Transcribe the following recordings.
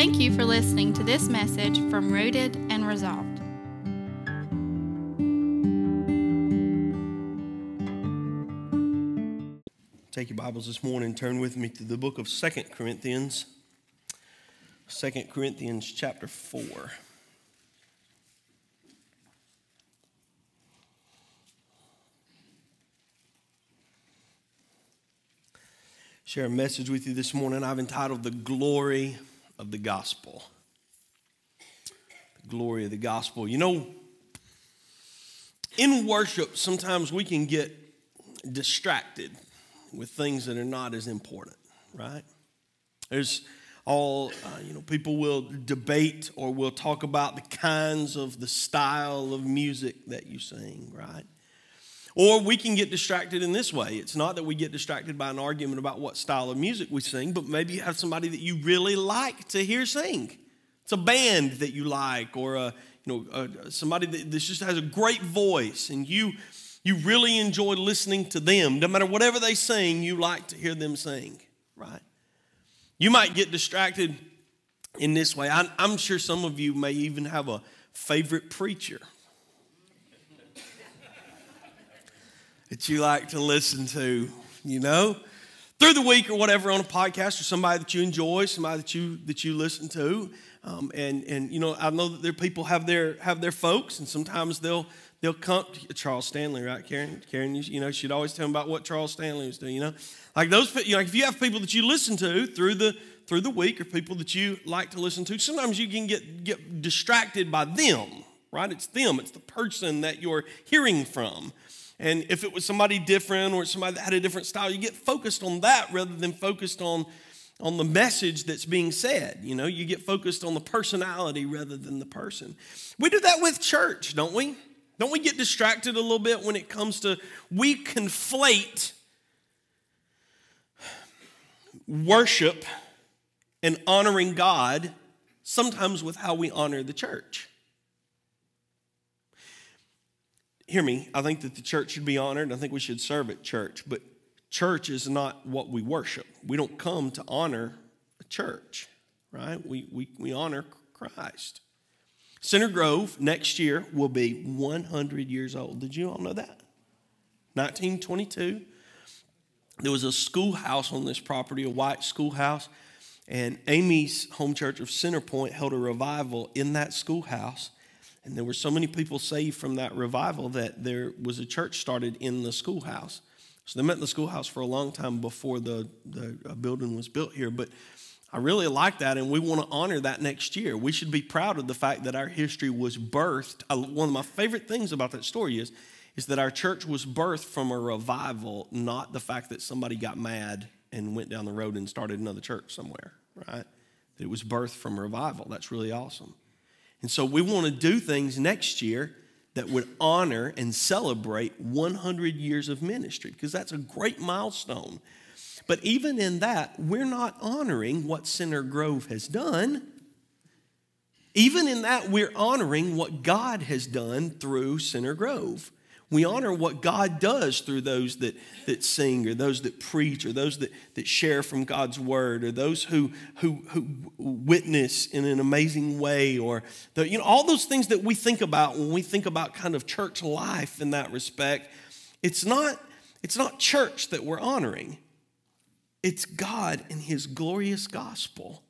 Thank you for listening to this message from Rooted and Resolved. Take your Bibles this morning, turn with me to the book of Second Corinthians. Second Corinthians chapter 4. Share a message with you this morning I've entitled The Glory of the Gospel. The glory of the gospel. You know, in worship, sometimes we can get distracted with things that are not as important, right? There's all, uh, you know, people will debate or will talk about the kinds of the style of music that you sing, right? Or we can get distracted in this way. It's not that we get distracted by an argument about what style of music we sing, but maybe you have somebody that you really like to hear sing. It's a band that you like, or a, you know, a, somebody that just has a great voice, and you you really enjoy listening to them. No matter whatever they sing, you like to hear them sing, right? You might get distracted in this way. I, I'm sure some of you may even have a favorite preacher that you like to listen to, you know, through the week or whatever on a podcast or somebody that you enjoy, somebody that you that you listen to. Um, and and you know, I know that there people have their have their folks, and sometimes they'll they'll come to Charles Stanley, right, Karen? Karen, you know, she'd always tell them about what Charles Stanley was doing. You know, like those, you know, if you have people that you listen to through the through the week, or people that you like to listen to, sometimes you can get get distracted by them, right? It's them, it's the person that you're hearing from. And if it was somebody different or somebody that had a different style, you get focused on that rather than focused on, on the message that's being said. You know, you get focused on the personality rather than the person. We do that with church, don't we? Don't we get distracted a little bit when it comes to, we conflate worship and honoring God sometimes with how we honor the church. Hear me, I think that the church should be honored. I think we should serve at church, but church is not what we worship. We don't come to honor a church, right? We, we, we honor Christ. Center Grove next year will be 100 years old. Did you all know that? 1922. There was a schoolhouse on this property, a white schoolhouse, and Amy's home church of Center Point held a revival in that schoolhouse and there were so many people saved from that revival that there was a church started in the schoolhouse. So they met in the schoolhouse for a long time before the, the uh, building was built here. But I really like that, and we want to honor that next year. We should be proud of the fact that our history was birthed. One of my favorite things about that story is, is that our church was birthed from a revival, not the fact that somebody got mad and went down the road and started another church somewhere, right? That it was birthed from revival. That's really awesome. And so we want to do things next year that would honor and celebrate 100 years of ministry because that's a great milestone. But even in that, we're not honoring what Center Grove has done. Even in that, we're honoring what God has done through Center Grove. We honor what God does through those that, that sing or those that preach or those that, that share from God's word or those who, who, who witness in an amazing way or the, you know, all those things that we think about when we think about kind of church life in that respect. It's not, it's not church that we're honoring. It's God and his glorious gospel.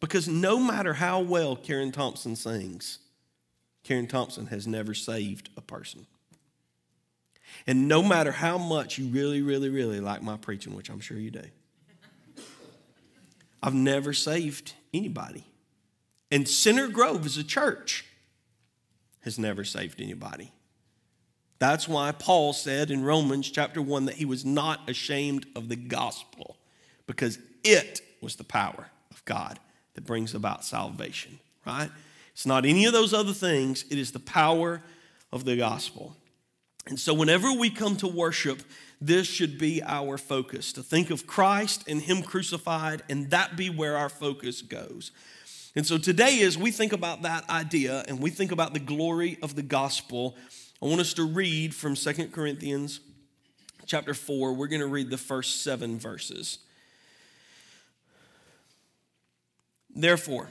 Because no matter how well Karen Thompson sings, Karen Thompson has never saved a person. And no matter how much you really, really, really like my preaching, which I'm sure you do, I've never saved anybody. And Center Grove as a church has never saved anybody. That's why Paul said in Romans chapter 1 that he was not ashamed of the gospel because it was the power of God that brings about salvation, right? It's not any of those other things, it is the power of the gospel. And so, whenever we come to worship, this should be our focus to think of Christ and Him crucified, and that be where our focus goes. And so, today, as we think about that idea and we think about the glory of the gospel, I want us to read from Second Corinthians chapter 4. We're going to read the first seven verses. Therefore,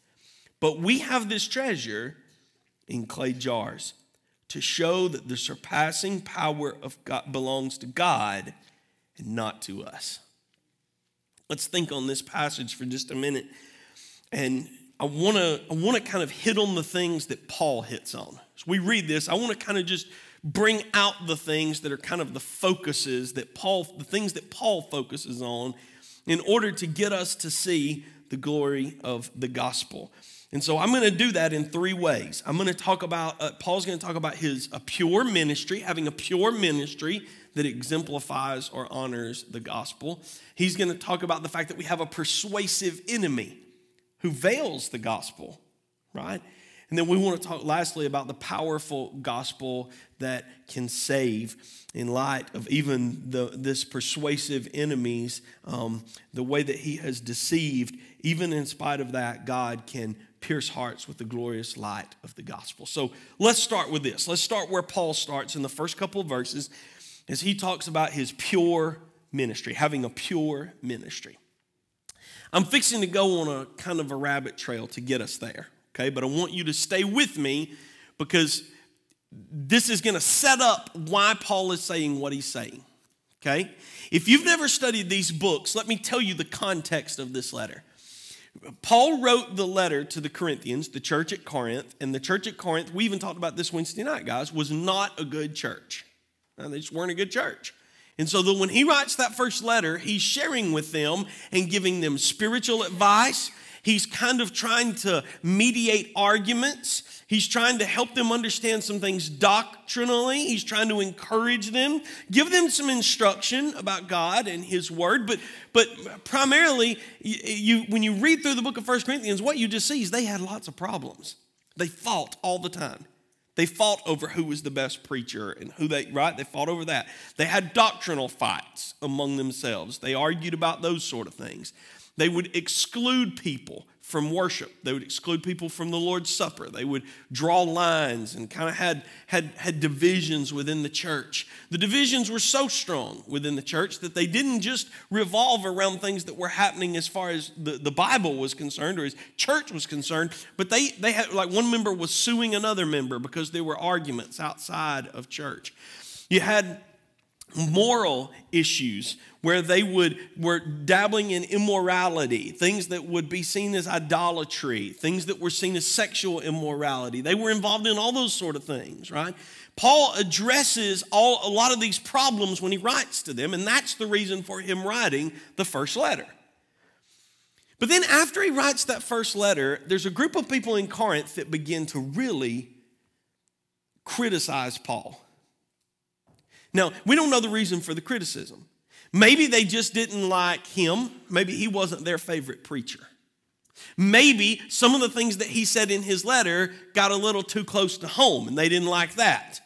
But we have this treasure in clay jars to show that the surpassing power of God belongs to God and not to us. Let's think on this passage for just a minute. And I want to I want to kind of hit on the things that Paul hits on. As we read this, I want to kind of just bring out the things that are kind of the focuses that Paul the things that Paul focuses on in order to get us to see the glory of the gospel. And so I'm going to do that in three ways. I'm going to talk about, uh, Paul's going to talk about his a pure ministry, having a pure ministry that exemplifies or honors the gospel. He's going to talk about the fact that we have a persuasive enemy who veils the gospel, right? And then we want to talk lastly about the powerful gospel that can save in light of even the, this persuasive enemies, um, the way that he has deceived. Even in spite of that, God can pierce hearts with the glorious light of the gospel. So let's start with this. Let's start where Paul starts in the first couple of verses as he talks about his pure ministry, having a pure ministry. I'm fixing to go on a kind of a rabbit trail to get us there, okay? But I want you to stay with me because this is going to set up why Paul is saying what he's saying, okay? If you've never studied these books, let me tell you the context of this letter. Paul wrote the letter to the Corinthians, the church at Corinth, and the church at Corinth, we even talked about this Wednesday night, guys, was not a good church. They just weren't a good church. And so when he writes that first letter, he's sharing with them and giving them spiritual advice. He's kind of trying to mediate arguments. He's trying to help them understand some things doctrinally. He's trying to encourage them, give them some instruction about God and His Word. But, but primarily, you, when you read through the book of First Corinthians, what you just see is they had lots of problems. They fought all the time. They fought over who was the best preacher and who they, right? They fought over that. They had doctrinal fights among themselves. They argued about those sort of things. They would exclude people from worship. They would exclude people from the Lord's Supper. They would draw lines and kind of had, had, had divisions within the church. The divisions were so strong within the church that they didn't just revolve around things that were happening as far as the, the Bible was concerned or as church was concerned, but they, they had, like, one member was suing another member because there were arguments outside of church. You had moral issues where they would were dabbling in immorality things that would be seen as idolatry things that were seen as sexual immorality. They were involved in all those sort of things right? Paul addresses all a lot of these problems when he writes to them and that's the reason for him writing the first letter. But then after he writes that first letter there's a group of people in corinth that begin to really criticize paul now, we don't know the reason for the criticism. Maybe they just didn't like him. Maybe he wasn't their favorite preacher. Maybe some of the things that he said in his letter got a little too close to home and they didn't like that.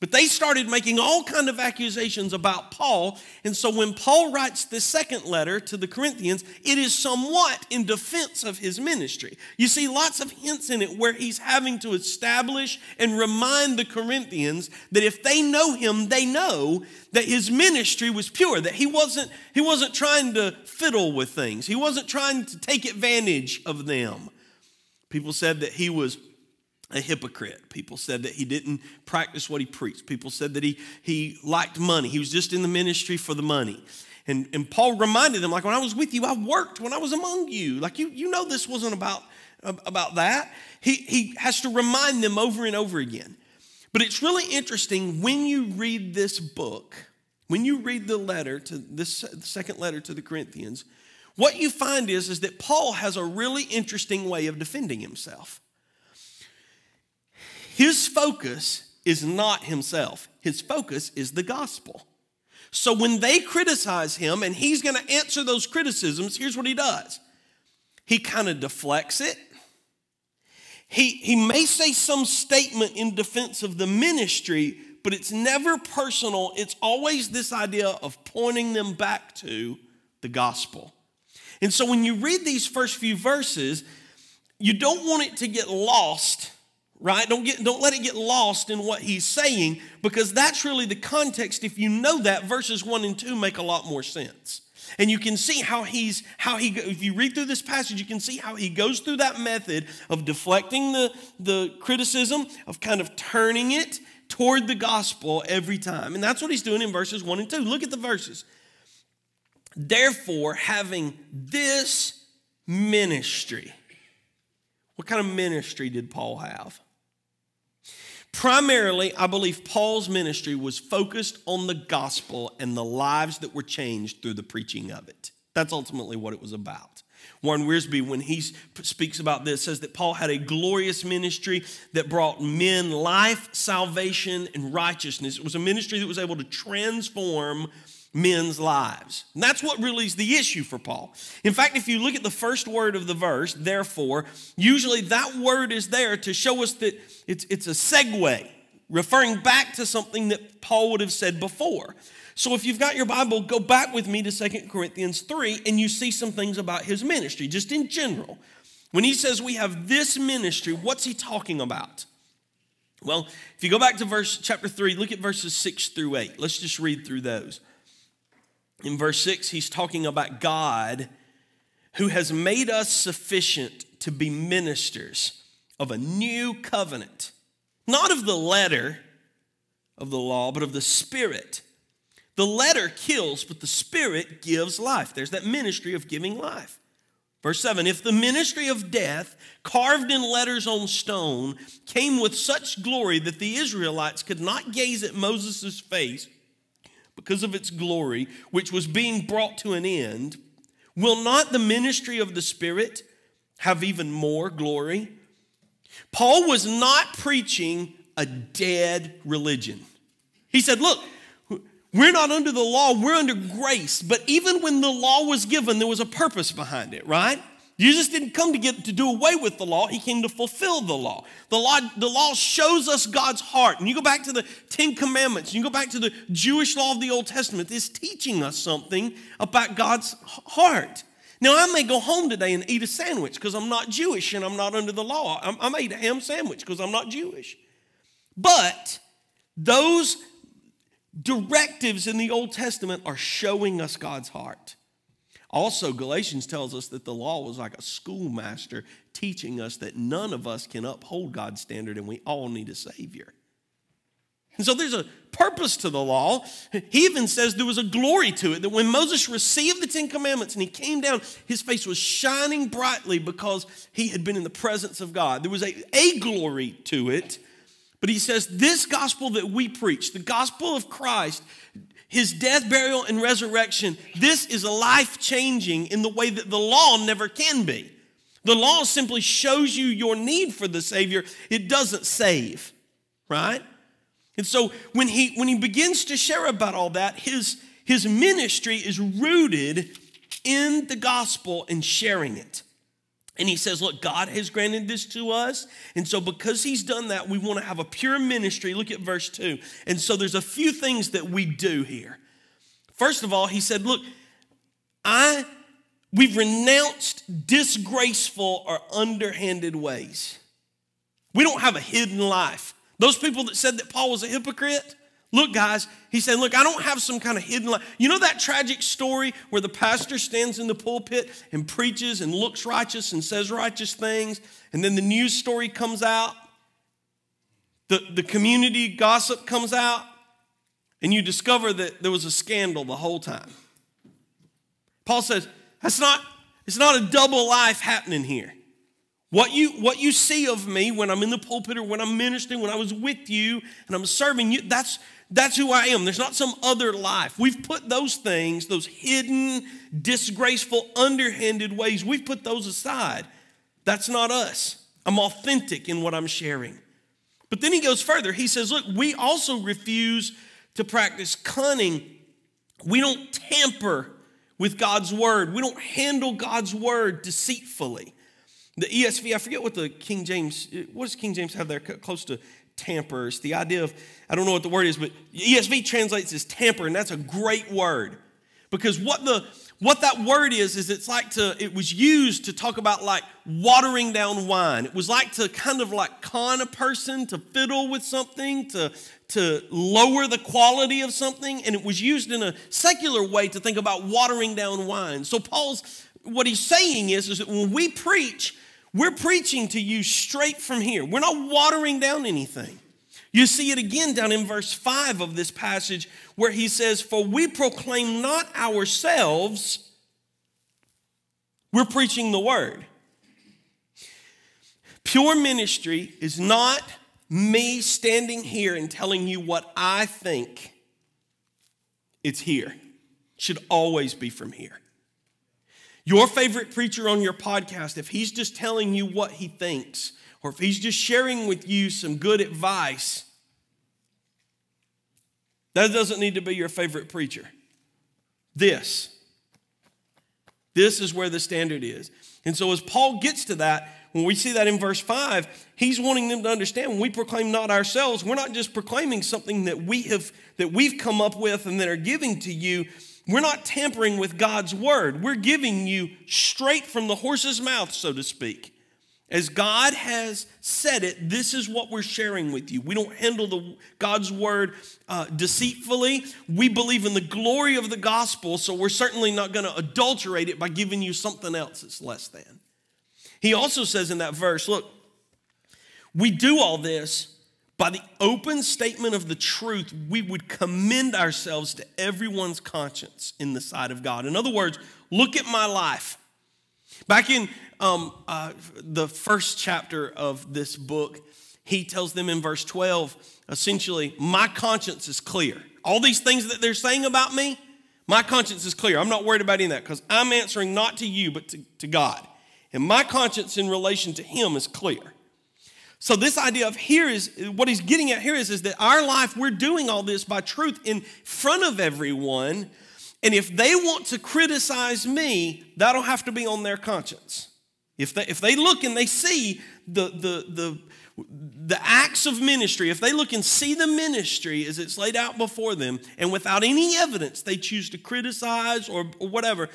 But they started making all kind of accusations about Paul. And so when Paul writes the second letter to the Corinthians, it is somewhat in defense of his ministry. You see lots of hints in it where he's having to establish and remind the Corinthians that if they know him, they know that his ministry was pure, that he wasn't, he wasn't trying to fiddle with things. He wasn't trying to take advantage of them. People said that he was a hypocrite. People said that he didn't practice what he preached. People said that he, he liked money. He was just in the ministry for the money. And, and Paul reminded them, like, when I was with you, I worked when I was among you. Like, you, you know, this wasn't about, about that. He, he has to remind them over and over again. But it's really interesting when you read this book, when you read the letter to this second letter to the Corinthians, what you find is, is that Paul has a really interesting way of defending himself. His focus is not himself, his focus is the gospel. So when they criticize him and he's going to answer those criticisms, here's what he does he kind of deflects it. He, he may say some statement in defense of the ministry, but it's never personal. It's always this idea of pointing them back to the gospel. And so when you read these first few verses, you don't want it to get lost right? Don't, get, don't let it get lost in what he's saying because that's really the context. If you know that, verses 1 and 2 make a lot more sense. And you can see how he's, how he, if you read through this passage, you can see how he goes through that method of deflecting the, the criticism, of kind of turning it toward the gospel every time. And that's what he's doing in verses 1 and 2. Look at the verses. Therefore, having this ministry, what kind of ministry did Paul have? Primarily, I believe Paul's ministry was focused on the gospel and the lives that were changed through the preaching of it. That's ultimately what it was about. Warren Wiersbe, when he speaks about this, says that Paul had a glorious ministry that brought men life, salvation, and righteousness. It was a ministry that was able to transform men's lives. And that's what really is the issue for Paul. In fact, if you look at the first word of the verse, therefore, usually that word is there to show us that it's, it's a segue, referring back to something that Paul would have said before. So if you've got your Bible, go back with me to Second Corinthians 3 and you see some things about his ministry, just in general. When he says we have this ministry, what's he talking about? Well, if you go back to verse chapter 3, look at verses 6 through 8. Let's just read through those. In verse 6, he's talking about God who has made us sufficient to be ministers of a new covenant, not of the letter of the law, but of the Spirit. The letter kills, but the Spirit gives life. There's that ministry of giving life. Verse 7 If the ministry of death, carved in letters on stone, came with such glory that the Israelites could not gaze at Moses' face, because of its glory, which was being brought to an end, will not the ministry of the Spirit have even more glory? Paul was not preaching a dead religion. He said, Look, we're not under the law, we're under grace. But even when the law was given, there was a purpose behind it, right? Jesus didn't come to get to do away with the law, he came to fulfill the law. The law, the law shows us God's heart. And you go back to the Ten Commandments, you go back to the Jewish law of the Old Testament, it's teaching us something about God's heart. Now, I may go home today and eat a sandwich because I'm not Jewish and I'm not under the law. I, I may eat a ham sandwich because I'm not Jewish. But those directives in the Old Testament are showing us God's heart. Also, Galatians tells us that the law was like a schoolmaster teaching us that none of us can uphold God's standard and we all need a Savior. And so there's a purpose to the law. He even says there was a glory to it, that when Moses received the Ten Commandments and he came down, his face was shining brightly because he had been in the presence of God. There was a, a glory to it. But he says, This gospel that we preach, the gospel of Christ, his death, burial, and resurrection, this is a life changing in the way that the law never can be. The law simply shows you your need for the Savior, it doesn't save, right? And so when he, when he begins to share about all that, his, his ministry is rooted in the gospel and sharing it. And he says, Look, God has granted this to us. And so, because he's done that, we want to have a pure ministry. Look at verse 2. And so, there's a few things that we do here. First of all, he said, Look, I we've renounced disgraceful or underhanded ways. We don't have a hidden life. Those people that said that Paul was a hypocrite, Look, guys, he said, Look, I don't have some kind of hidden life. You know that tragic story where the pastor stands in the pulpit and preaches and looks righteous and says righteous things, and then the news story comes out, the, the community gossip comes out, and you discover that there was a scandal the whole time. Paul says, that's not, it's not a double life happening here. What you, what you see of me when I'm in the pulpit or when I'm ministering, when I was with you and I'm serving you, that's, that's who I am. There's not some other life. We've put those things, those hidden, disgraceful, underhanded ways, we've put those aside. That's not us. I'm authentic in what I'm sharing. But then he goes further. He says, Look, we also refuse to practice cunning. We don't tamper with God's word, we don't handle God's word deceitfully. The ESV, I forget what the King James, what does King James have there close to tamper? It's the idea of, I don't know what the word is, but ESV translates as tamper, and that's a great word. Because what the what that word is is it's like to it was used to talk about like watering down wine it was like to kind of like con a person to fiddle with something to to lower the quality of something and it was used in a secular way to think about watering down wine so paul's what he's saying is, is that when we preach we're preaching to you straight from here we're not watering down anything you see it again down in verse 5 of this passage where he says, For we proclaim not ourselves, we're preaching the word. Pure ministry is not me standing here and telling you what I think. It's here. Should always be from here. Your favorite preacher on your podcast, if he's just telling you what he thinks, or if he's just sharing with you some good advice, that doesn't need to be your favorite preacher. This. This is where the standard is. And so, as Paul gets to that, when we see that in verse 5, he's wanting them to understand when we proclaim not ourselves, we're not just proclaiming something that we have that we've come up with and that are giving to you. We're not tampering with God's word. We're giving you straight from the horse's mouth, so to speak. As God has said it, this is what we're sharing with you. We don't handle the, God's word uh, deceitfully. We believe in the glory of the gospel, so we're certainly not going to adulterate it by giving you something else that's less than. He also says in that verse, look, we do all this by the open statement of the truth, we would commend ourselves to everyone's conscience in the sight of God. In other words, look at my life. Back in um, uh, the first chapter of this book, he tells them in verse 12 essentially, my conscience is clear. All these things that they're saying about me, my conscience is clear. I'm not worried about any of that because I'm answering not to you, but to, to God. And my conscience in relation to Him is clear. So, this idea of here is what he's getting at here is, is that our life, we're doing all this by truth in front of everyone and if they want to criticize me, that'll have to be on their conscience. If they, if they look and they see the, the, the, the acts of ministry, if they look and see the ministry as it's laid out before them, and without any evidence they choose to criticize or, or whatever,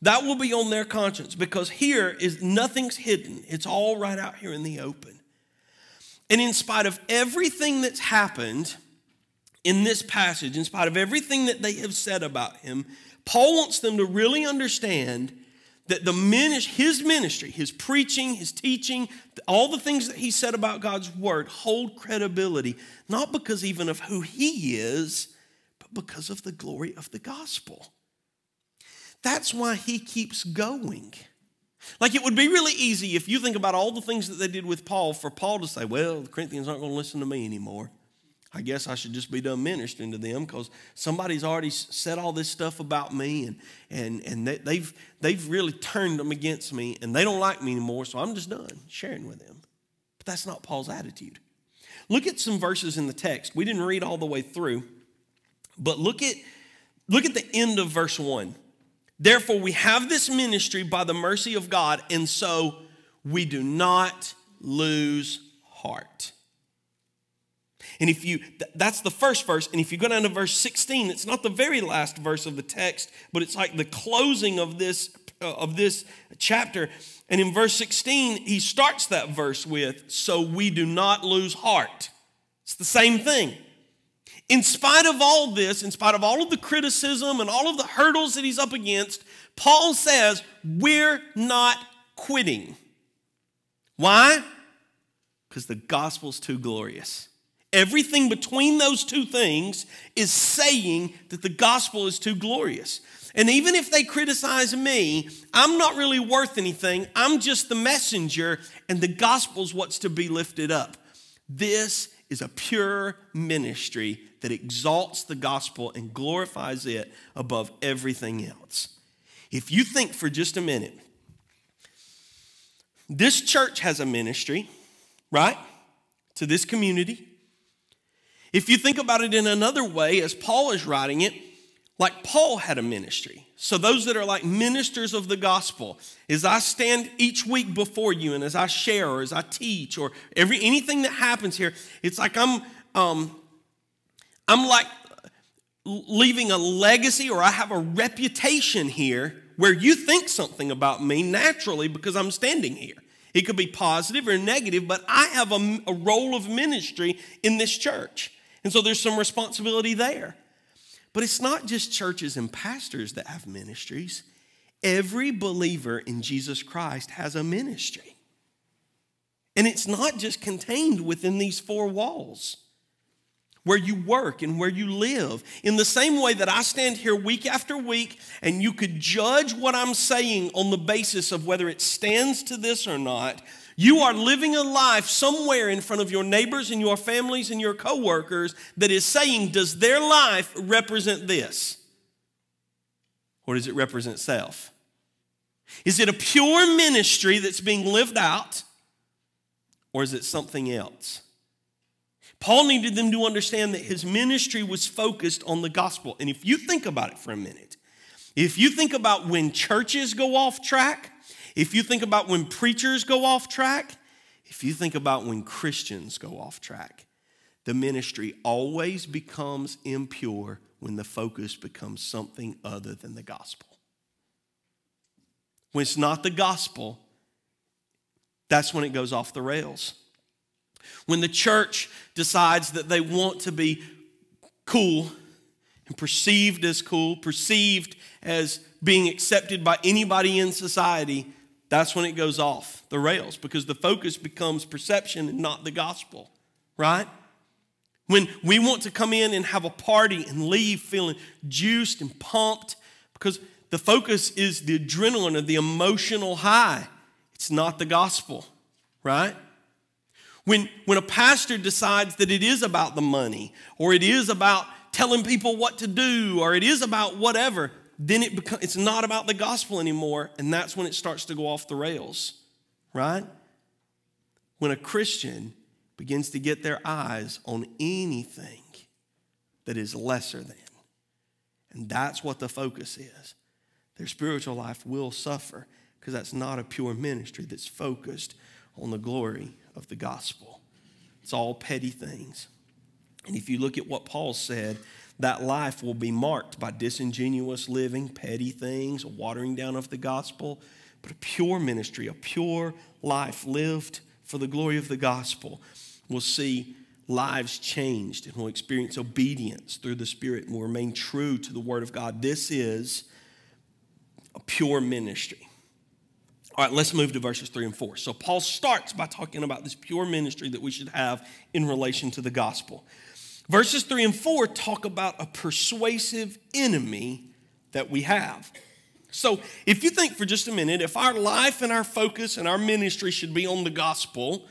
that will be on their conscience because here is nothing's hidden. It's all right out here in the open. And in spite of everything that's happened, in this passage, in spite of everything that they have said about him, Paul wants them to really understand that the his ministry, his preaching, his teaching, all the things that he said about God's word hold credibility, not because even of who he is, but because of the glory of the gospel. That's why he keeps going. Like it would be really easy if you think about all the things that they did with Paul for Paul to say, well, the Corinthians aren't going to listen to me anymore. I guess I should just be done ministering to them because somebody's already said all this stuff about me and, and, and they, they've, they've really turned them against me and they don't like me anymore, so I'm just done sharing with them. But that's not Paul's attitude. Look at some verses in the text. We didn't read all the way through, but look at, look at the end of verse 1. Therefore, we have this ministry by the mercy of God, and so we do not lose heart. And if you, that's the first verse. And if you go down to verse 16, it's not the very last verse of the text, but it's like the closing of this, uh, of this chapter. And in verse 16, he starts that verse with, So we do not lose heart. It's the same thing. In spite of all this, in spite of all of the criticism and all of the hurdles that he's up against, Paul says, We're not quitting. Why? Because the gospel's too glorious. Everything between those two things is saying that the gospel is too glorious. And even if they criticize me, I'm not really worth anything. I'm just the messenger, and the gospel's what's to be lifted up. This is a pure ministry that exalts the gospel and glorifies it above everything else. If you think for just a minute, this church has a ministry, right? To this community. If you think about it in another way, as Paul is writing it, like Paul had a ministry. So, those that are like ministers of the gospel, as I stand each week before you and as I share or as I teach or every anything that happens here, it's like I'm um, I'm like leaving a legacy or I have a reputation here where you think something about me naturally because I'm standing here. It could be positive or negative, but I have a, a role of ministry in this church. And so there's some responsibility there. But it's not just churches and pastors that have ministries. Every believer in Jesus Christ has a ministry. And it's not just contained within these four walls where you work and where you live. In the same way that I stand here week after week and you could judge what I'm saying on the basis of whether it stands to this or not, you are living a life somewhere in front of your neighbors and your families and your coworkers that is saying, does their life represent this? Or does it represent self? Is it a pure ministry that's being lived out? Or is it something else? Paul needed them to understand that his ministry was focused on the gospel. And if you think about it for a minute, if you think about when churches go off track, if you think about when preachers go off track, if you think about when Christians go off track, the ministry always becomes impure when the focus becomes something other than the gospel. When it's not the gospel, that's when it goes off the rails. When the church decides that they want to be cool and perceived as cool, perceived as being accepted by anybody in society, that's when it goes off the rails because the focus becomes perception and not the gospel, right? When we want to come in and have a party and leave feeling juiced and pumped because the focus is the adrenaline of the emotional high. It's not the gospel, right? When, when a pastor decides that it is about the money or it is about telling people what to do or it is about whatever, then it becomes it's not about the gospel anymore and that's when it starts to go off the rails right? When a christian begins to get their eyes on anything that is lesser than and that's what the focus is their spiritual life will suffer because that's not a pure ministry that's focused on the glory of the gospel. It's all petty things. And if you look at what paul said that life will be marked by disingenuous living, petty things, watering down of the gospel, but a pure ministry, a pure life lived for the glory of the gospel. We'll see lives changed and we'll experience obedience through the Spirit and will remain true to the Word of God. This is a pure ministry. All right, let's move to verses 3 and 4. So, Paul starts by talking about this pure ministry that we should have in relation to the gospel. Verses 3 and 4 talk about a persuasive enemy that we have. So, if you think for just a minute, if our life and our focus and our ministry should be on the gospel,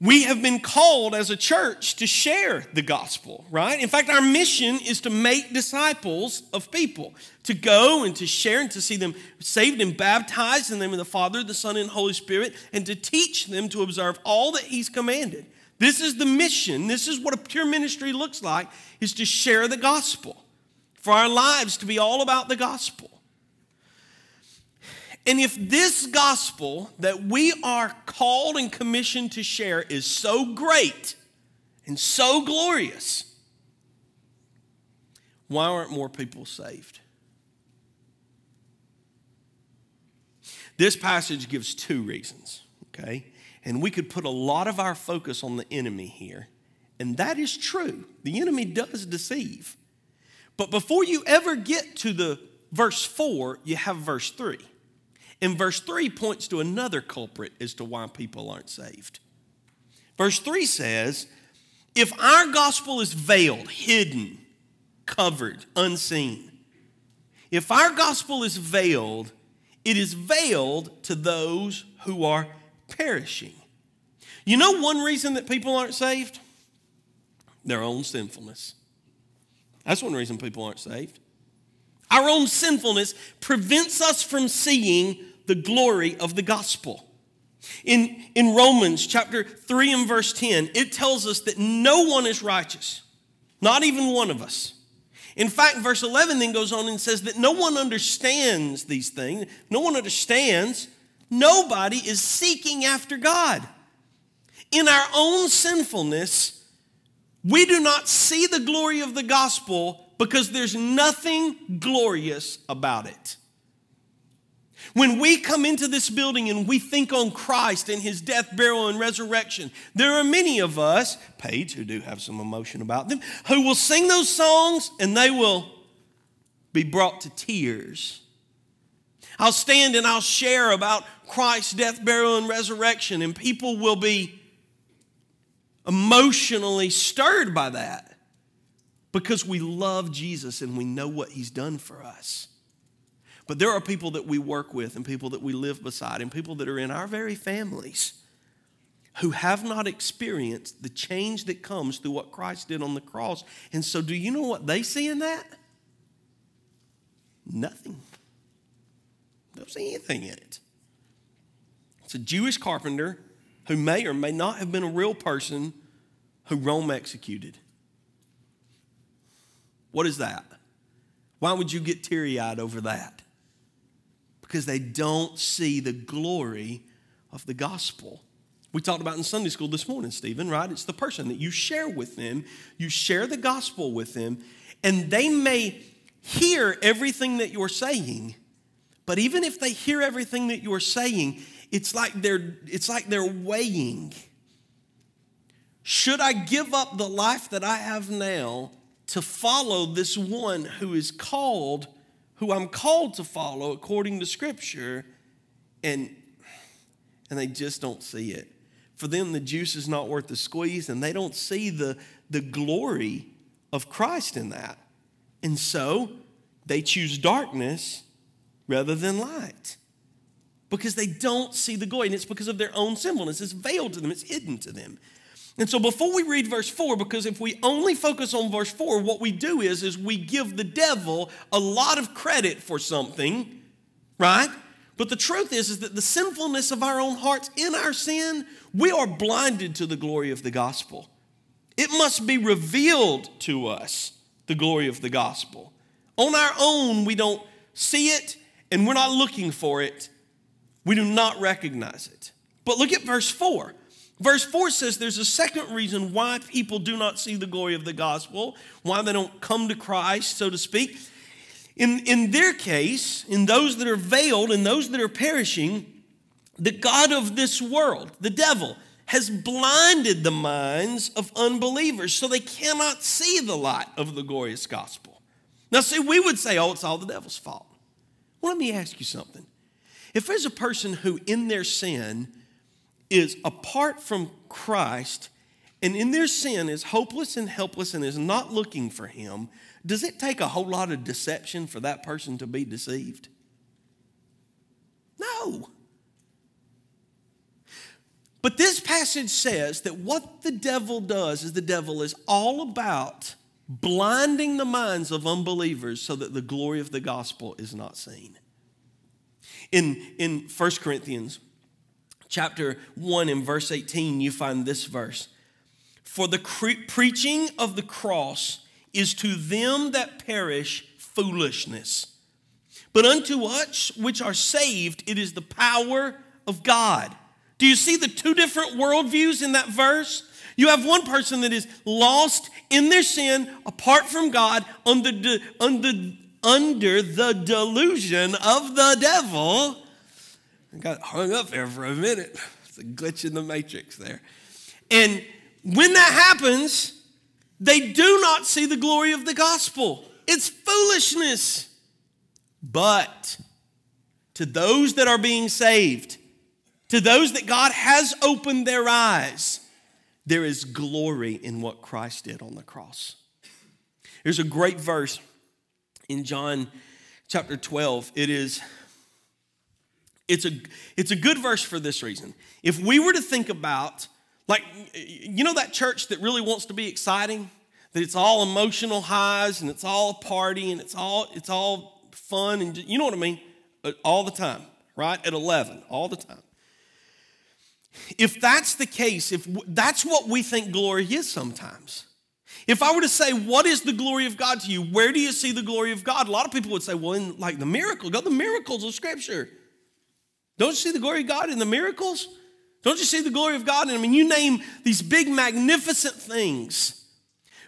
we have been called as a church to share the gospel, right? In fact, our mission is to make disciples of people, to go and to share and to see them saved and baptized in the name of the Father, the Son, and Holy Spirit, and to teach them to observe all that He's commanded. This is the mission. This is what a pure ministry looks like is to share the gospel. For our lives to be all about the gospel. And if this gospel that we are called and commissioned to share is so great and so glorious, why aren't more people saved? This passage gives two reasons, okay? And we could put a lot of our focus on the enemy here. And that is true. The enemy does deceive. But before you ever get to the verse 4, you have verse 3. And verse 3 points to another culprit as to why people aren't saved. Verse 3 says, if our gospel is veiled, hidden, covered, unseen, if our gospel is veiled, it is veiled to those who are perishing. You know one reason that people aren't saved? Their own sinfulness. That's one reason people aren't saved. Our own sinfulness prevents us from seeing the glory of the gospel. In, in Romans chapter 3 and verse 10, it tells us that no one is righteous, not even one of us. In fact, verse 11 then goes on and says that no one understands these things. No one understands. Nobody is seeking after God. In our own sinfulness, we do not see the glory of the gospel because there's nothing glorious about it. When we come into this building and we think on Christ and his death, burial, and resurrection, there are many of us, Paige, who do have some emotion about them, who will sing those songs and they will be brought to tears. I'll stand and I'll share about Christ's death, burial, and resurrection, and people will be emotionally stirred by that because we love Jesus and we know what he's done for us. But there are people that we work with and people that we live beside and people that are in our very families who have not experienced the change that comes through what Christ did on the cross. And so, do you know what they see in that? Nothing. Don't see anything in it. It's a Jewish carpenter who may or may not have been a real person who Rome executed. What is that? Why would you get teary eyed over that? because they don't see the glory of the gospel. We talked about in Sunday school this morning, Stephen, right? It's the person that you share with them, you share the gospel with them, and they may hear everything that you're saying, but even if they hear everything that you're saying, it's like they're it's like they're weighing. Should I give up the life that I have now to follow this one who is called who I'm called to follow according to Scripture, and, and they just don't see it. For them, the juice is not worth the squeeze, and they don't see the, the glory of Christ in that. And so they choose darkness rather than light because they don't see the glory, and it's because of their own sinfulness. It's veiled to them, it's hidden to them. And so before we read verse 4, because if we only focus on verse 4, what we do is, is we give the devil a lot of credit for something, right? But the truth is, is that the sinfulness of our own hearts in our sin, we are blinded to the glory of the gospel. It must be revealed to us, the glory of the gospel. On our own, we don't see it and we're not looking for it. We do not recognize it. But look at verse 4. Verse 4 says there's a second reason why people do not see the glory of the gospel, why they don't come to Christ, so to speak. In, in their case, in those that are veiled and those that are perishing, the God of this world, the devil, has blinded the minds of unbelievers so they cannot see the light of the glorious gospel. Now, see, we would say, oh, it's all the devil's fault. Well, let me ask you something. If there's a person who, in their sin, is apart from Christ and in their sin is hopeless and helpless and is not looking for Him, does it take a whole lot of deception for that person to be deceived? No. But this passage says that what the devil does is the devil is all about blinding the minds of unbelievers so that the glory of the gospel is not seen. In, in 1 Corinthians chapter 1 and verse 18, you find this verse. For the cre- preaching of the cross is to them that perish foolishness. But unto us which are saved, it is the power of God. Do you see the two different worldviews in that verse? You have one person that is lost in their sin, apart from God, under, under, under the delusion of the devil. I got hung up there for a minute. It's a glitch in the matrix there. And when that happens, they do not see the glory of the gospel. It's foolishness. But to those that are being saved, to those that God has opened their eyes, There is glory in what Christ did on the cross. There's a great verse in John chapter 12. It is it's a it's a good verse for this reason. If we were to think about like you know that church that really wants to be exciting, that it's all emotional highs and it's all a party and it's all it's all fun and you know what I mean? Uh, all the time, right? At 11, all the time. If that's the case, if that's what we think glory is sometimes. If I were to say, what is the glory of God to you? Where do you see the glory of God? A lot of people would say, well, in like the miracle, go the miracles of Scripture. Don't you see the glory of God in the miracles? Don't you see the glory of God? And I mean, you name these big, magnificent things.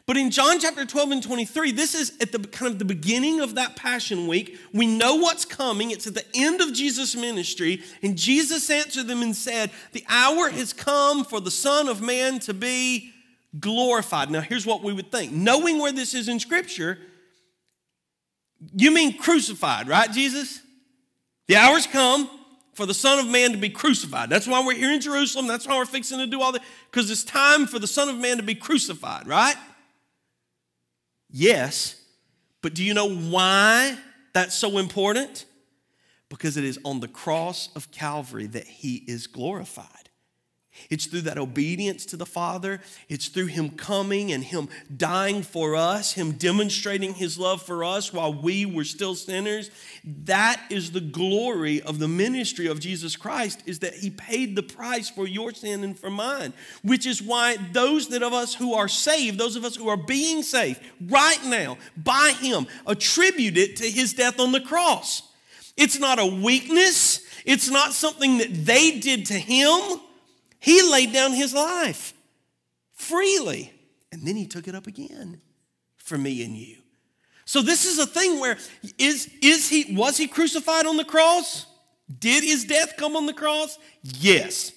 But in John chapter 12 and 23, this is at the kind of the beginning of that Passion Week. We know what's coming. It's at the end of Jesus' ministry. And Jesus answered them and said, The hour has come for the Son of Man to be glorified. Now, here's what we would think. Knowing where this is in Scripture, you mean crucified, right, Jesus? The hour's come for the Son of Man to be crucified. That's why we're here in Jerusalem. That's why we're fixing to do all that, because it's time for the Son of Man to be crucified, right? Yes, but do you know why that's so important? Because it is on the cross of Calvary that he is glorified. It's through that obedience to the Father. It's through Him coming and Him dying for us, Him demonstrating His love for us while we were still sinners. That is the glory of the ministry of Jesus Christ, is that He paid the price for your sin and for mine. Which is why those that of us who are saved, those of us who are being saved right now by Him, attribute it to His death on the cross. It's not a weakness. It's not something that they did to him. He laid down his life freely, and then he took it up again for me and you. So this is a thing where is, is he was he crucified on the cross? Did his death come on the cross? Yes.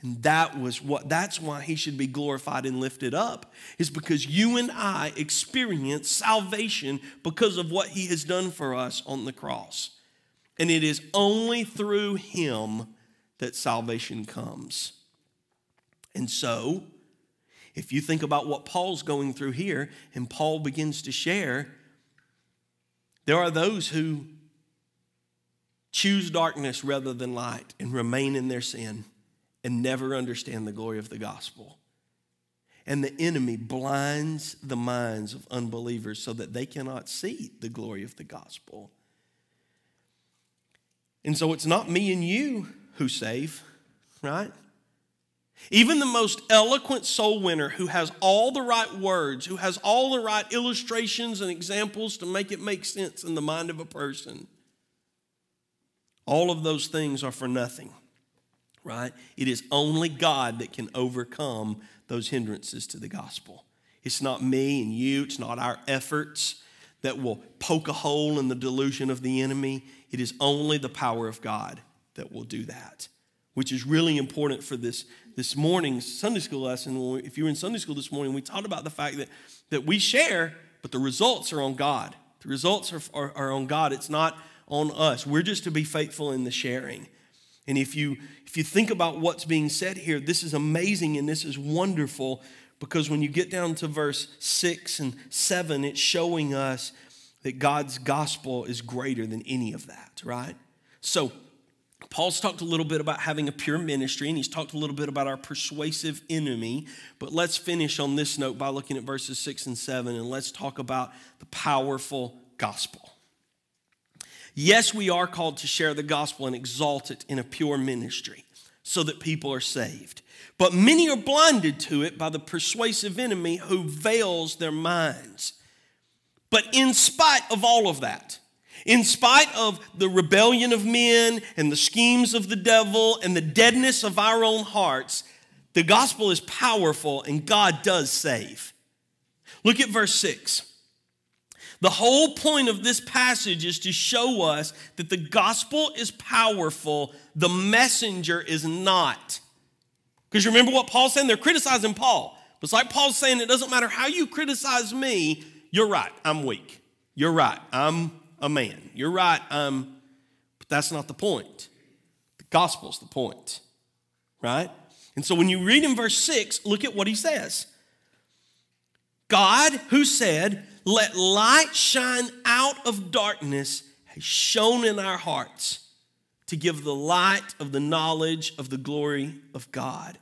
And that was what that's why he should be glorified and lifted up is because you and I experience salvation because of what he has done for us on the cross. And it is only through him that salvation comes. And so, if you think about what Paul's going through here, and Paul begins to share, there are those who choose darkness rather than light and remain in their sin and never understand the glory of the gospel. And the enemy blinds the minds of unbelievers so that they cannot see the glory of the gospel. And so it's not me and you who save, right? Even the most eloquent soul winner who has all the right words, who has all the right illustrations and examples to make it make sense in the mind of a person, all of those things are for nothing, right? It is only God that can overcome those hindrances to the gospel. It's not me and you, it's not our efforts that will poke a hole in the delusion of the enemy. It is only the power of God that will do that, which is really important for this this morning's Sunday school lesson, if you were in Sunday school this morning, we talked about the fact that, that we share, but the results are on God. The results are, are, are on God. It's not on us. We're just to be faithful in the sharing. And if you if you think about what's being said here, this is amazing and this is wonderful because when you get down to verse 6 and 7, it's showing us that God's gospel is greater than any of that, right? So Paul's talked a little bit about having a pure ministry, and he's talked a little bit about our persuasive enemy. But let's finish on this note by looking at verses six and seven, and let's talk about the powerful gospel. Yes, we are called to share the gospel and exalt it in a pure ministry so that people are saved. But many are blinded to it by the persuasive enemy who veils their minds. But in spite of all of that, in spite of the rebellion of men and the schemes of the devil and the deadness of our own hearts, the gospel is powerful and God does save. Look at verse 6. The whole point of this passage is to show us that the gospel is powerful, the messenger is not. Because remember what Paul's saying? They're criticizing Paul. But it's like Paul's saying, it doesn't matter how you criticize me, you're right, I'm weak. You're right, I'm a man. You're right, um, but that's not the point. The gospel's the point, right? And so when you read in verse 6, look at what he says God, who said, Let light shine out of darkness, has shone in our hearts to give the light of the knowledge of the glory of God.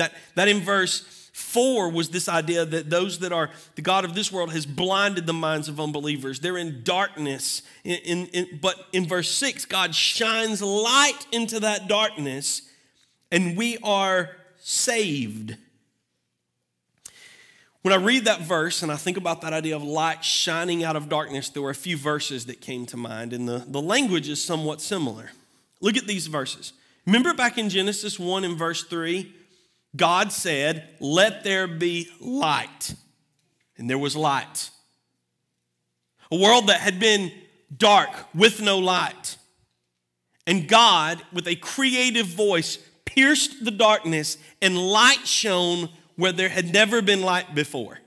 That, that in verse 4 was this idea that those that are the God of this world has blinded the minds of unbelievers. They're in darkness. In, in, in, but in verse 6, God shines light into that darkness and we are saved. When I read that verse and I think about that idea of light shining out of darkness, there were a few verses that came to mind, and the, the language is somewhat similar. Look at these verses. Remember back in Genesis 1 and verse 3, God said, Let there be light. And there was light. A world that had been dark with no light. And God, with a creative voice, pierced the darkness and light shone where there had never been light before.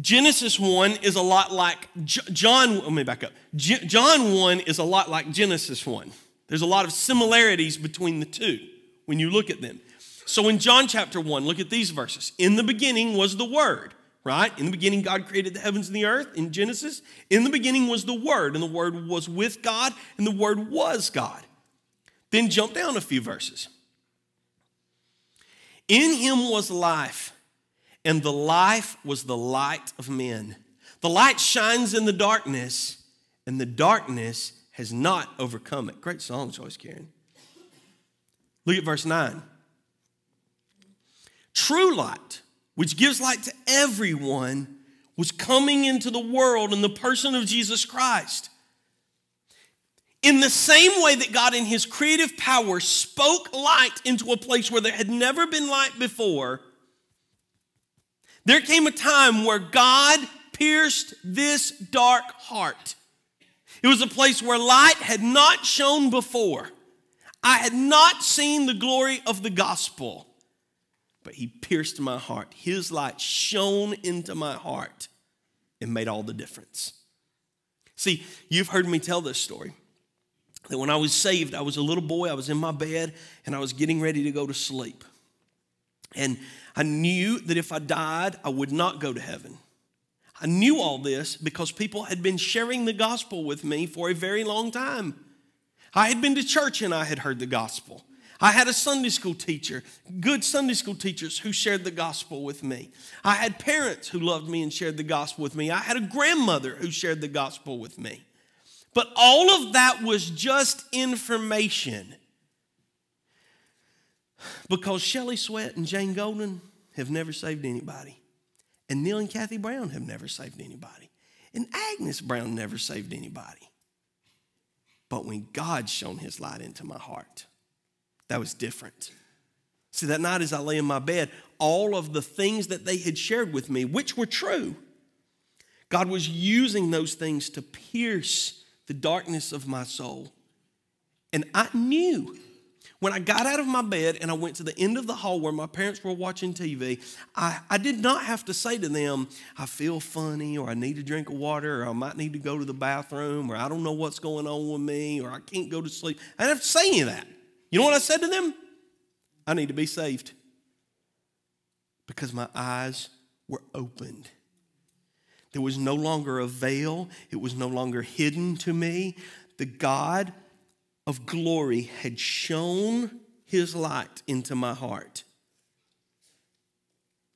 Genesis 1 is a lot like John, let me back up. John 1 is a lot like Genesis 1. There's a lot of similarities between the two when you look at them. So in John chapter 1, look at these verses. In the beginning was the Word, right? In the beginning, God created the heavens and the earth in Genesis. In the beginning was the Word, and the Word was with God, and the Word was God. Then jump down a few verses. In him was life, and the life was the light of men. The light shines in the darkness, and the darkness has not overcome it. Great song choice, Karen. Look at verse 9. True light, which gives light to everyone, was coming into the world in the person of Jesus Christ. In the same way that God, in His creative power, spoke light into a place where there had never been light before, there came a time where God pierced this dark heart. It was a place where light had not shone before. I had not seen the glory of the gospel, but He pierced my heart. His light shone into my heart and made all the difference. See, you've heard me tell this story that when I was saved, I was a little boy, I was in my bed, and I was getting ready to go to sleep. And I knew that if I died, I would not go to heaven. I knew all this because people had been sharing the gospel with me for a very long time. I had been to church and I had heard the gospel. I had a Sunday school teacher, good Sunday school teachers who shared the gospel with me. I had parents who loved me and shared the gospel with me. I had a grandmother who shared the gospel with me. But all of that was just information. Because Shelley Sweat and Jane Golden have never saved anybody. And Neil and Kathy Brown have never saved anybody. And Agnes Brown never saved anybody. But when God shone his light into my heart, that was different. See, that night as I lay in my bed, all of the things that they had shared with me, which were true, God was using those things to pierce the darkness of my soul. And I knew when I got out of my bed and I went to the end of the hall where my parents were watching TV, I, I did not have to say to them, I feel funny, or I need a drink of water, or I might need to go to the bathroom, or I don't know what's going on with me, or I can't go to sleep. I didn't have to say any of that. You know what I said to them? I need to be saved because my eyes were opened. There was no longer a veil, it was no longer hidden to me. The God of glory had shone his light into my heart.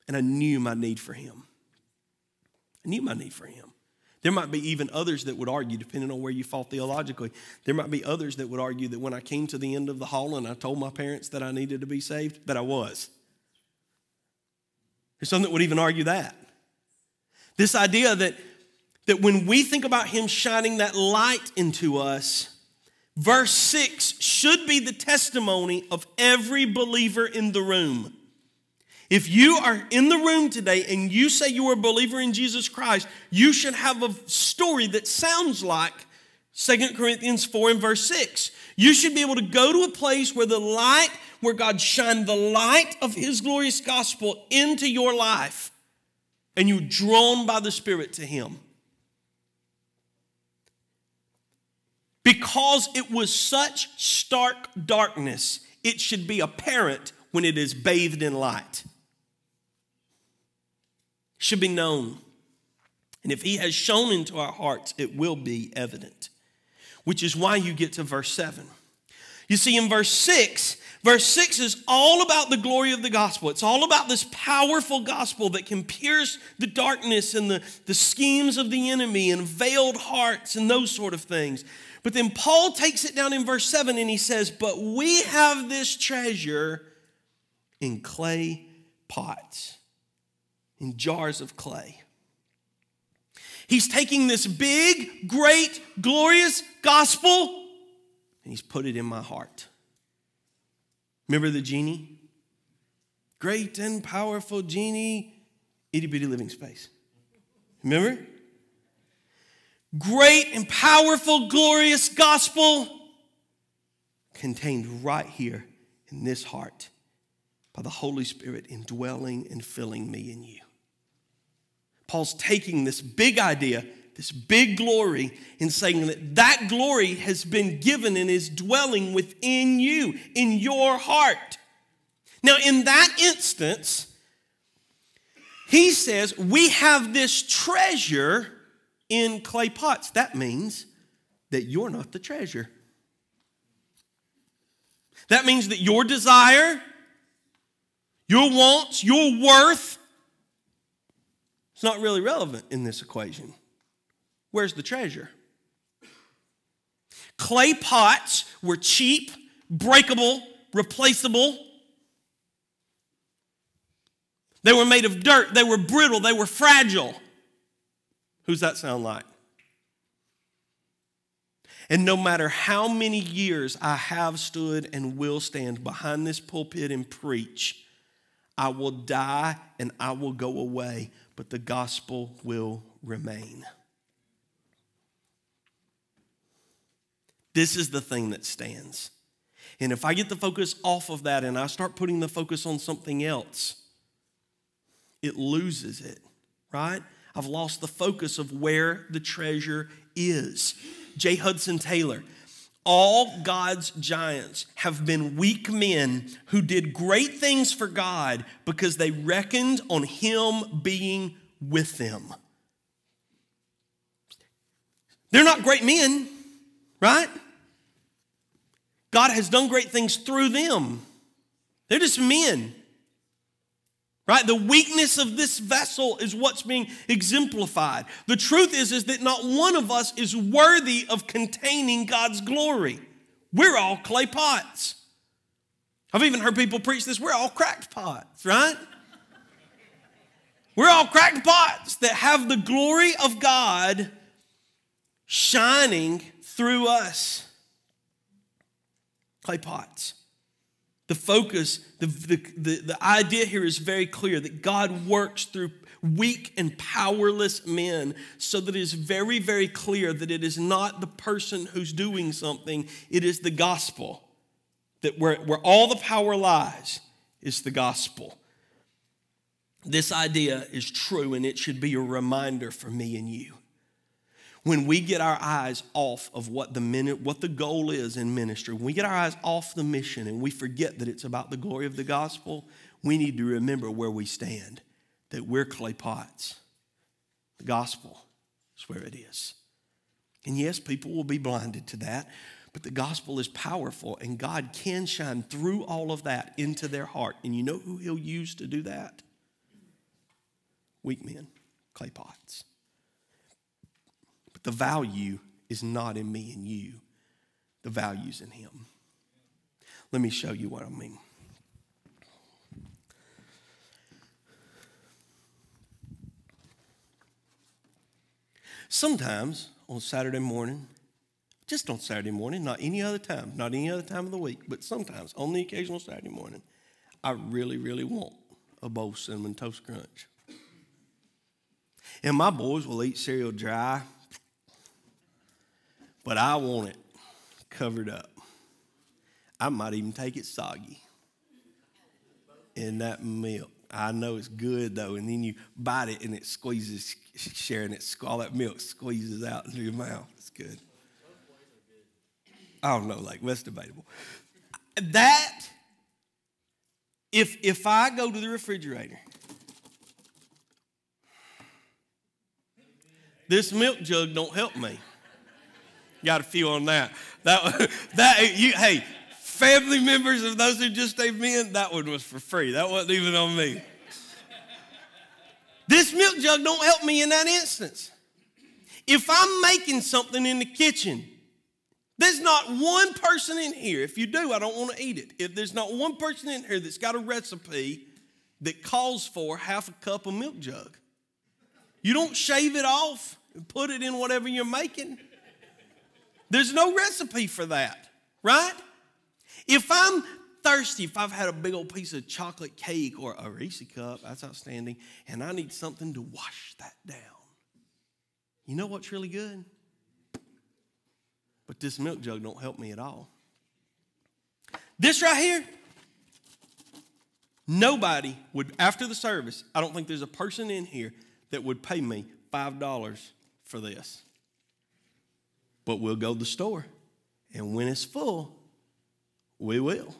And I knew my need for him. I knew my need for him. There might be even others that would argue, depending on where you fall theologically, there might be others that would argue that when I came to the end of the hall and I told my parents that I needed to be saved, that I was. There's some that would even argue that. This idea that, that when we think about Him shining that light into us, verse 6 should be the testimony of every believer in the room. If you are in the room today and you say you are a believer in Jesus Christ, you should have a story that sounds like 2 Corinthians 4 and verse 6. You should be able to go to a place where the light, where God shined the light of His glorious gospel into your life and you're drawn by the Spirit to Him. Because it was such stark darkness, it should be apparent when it is bathed in light. Should be known. And if he has shone into our hearts, it will be evident. Which is why you get to verse 7. You see, in verse 6, verse 6 is all about the glory of the gospel. It's all about this powerful gospel that can pierce the darkness and the, the schemes of the enemy and veiled hearts and those sort of things. But then Paul takes it down in verse 7 and he says, But we have this treasure in clay pots, in jars of clay. He's taking this big, great, glorious gospel and he's put it in my heart. Remember the genie? Great and powerful genie, itty bitty living space. Remember? Great and powerful, glorious gospel contained right here in this heart by the Holy Spirit indwelling and filling me and you. Paul's taking this big idea this big glory in saying that that glory has been given and is dwelling within you, in your heart. Now, in that instance, he says, We have this treasure in clay pots. That means that you're not the treasure. That means that your desire, your wants, your worth, is not really relevant in this equation. Where's the treasure? Clay pots were cheap, breakable, replaceable. They were made of dirt, they were brittle, they were fragile. Who's that sound like? And no matter how many years I have stood and will stand behind this pulpit and preach, I will die and I will go away, but the gospel will remain. This is the thing that stands. And if I get the focus off of that and I start putting the focus on something else, it loses it, right? I've lost the focus of where the treasure is. J. Hudson Taylor. All God's giants have been weak men who did great things for God because they reckoned on Him being with them. They're not great men, right? God has done great things through them. They're just men. Right? The weakness of this vessel is what's being exemplified. The truth is, is that not one of us is worthy of containing God's glory. We're all clay pots. I've even heard people preach this. We're all cracked pots, right? We're all cracked pots that have the glory of God shining through us clay pots. The focus, the, the, the, the, idea here is very clear that God works through weak and powerless men so that it is very, very clear that it is not the person who's doing something, it is the gospel. That where, where all the power lies is the gospel. This idea is true and it should be a reminder for me and you when we get our eyes off of what the minute, what the goal is in ministry, when we get our eyes off the mission and we forget that it's about the glory of the gospel, we need to remember where we stand, that we're clay pots. The gospel is where it is. And yes, people will be blinded to that, but the gospel is powerful and God can shine through all of that into their heart. And you know who he'll use to do that? Weak men, clay pots. The value is not in me and you, the value's in Him. Let me show you what I mean. Sometimes on Saturday morning, just on Saturday morning, not any other time, not any other time of the week, but sometimes on the occasional Saturday morning, I really, really want a bowl of cinnamon toast crunch. And my boys will eat cereal dry but I want it covered up. I might even take it soggy in that milk. I know it's good though, and then you bite it and it squeezes, sharing it, all that milk squeezes out into your mouth. It's good. I don't know, like, that's debatable. That If if I go to the refrigerator, this milk jug don't help me. Got a few on that. That that you hey, family members of those who just amen, that one was for free. That wasn't even on me. This milk jug don't help me in that instance. If I'm making something in the kitchen, there's not one person in here. If you do, I don't want to eat it. If there's not one person in here that's got a recipe that calls for half a cup of milk jug. You don't shave it off and put it in whatever you're making. There's no recipe for that, right? If I'm thirsty, if I've had a big old piece of chocolate cake or a Reese cup, that's outstanding, and I need something to wash that down. You know what's really good? But this milk jug don't help me at all. This right here, nobody would, after the service, I don't think there's a person in here that would pay me $5 for this. But we'll go to the store, and when it's full, we will.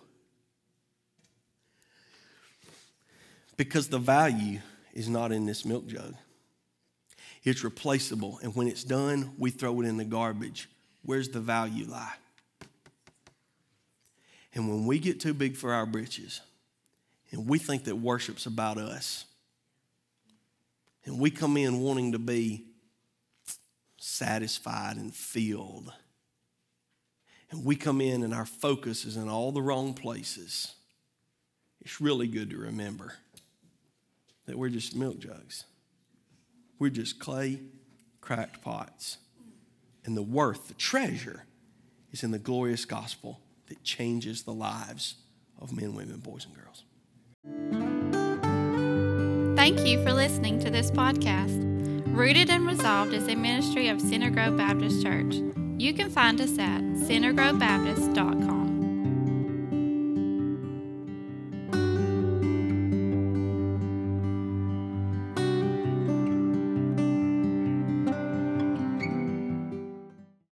Because the value is not in this milk jug. It's replaceable, and when it's done, we throw it in the garbage. Where's the value lie? And when we get too big for our britches, and we think that worship's about us, and we come in wanting to be satisfied and filled, and we come in and our focus is in all the wrong places, it's really good to remember that we're just milk jugs. We're just clay, cracked pots. And the worth, the treasure, is in the glorious gospel that changes the lives of men, women, boys, and girls. Thank you for listening to this podcast. Rooted and Resolved is a ministry of Center Grove Baptist Church. You can find us at centergrovebaptist.com.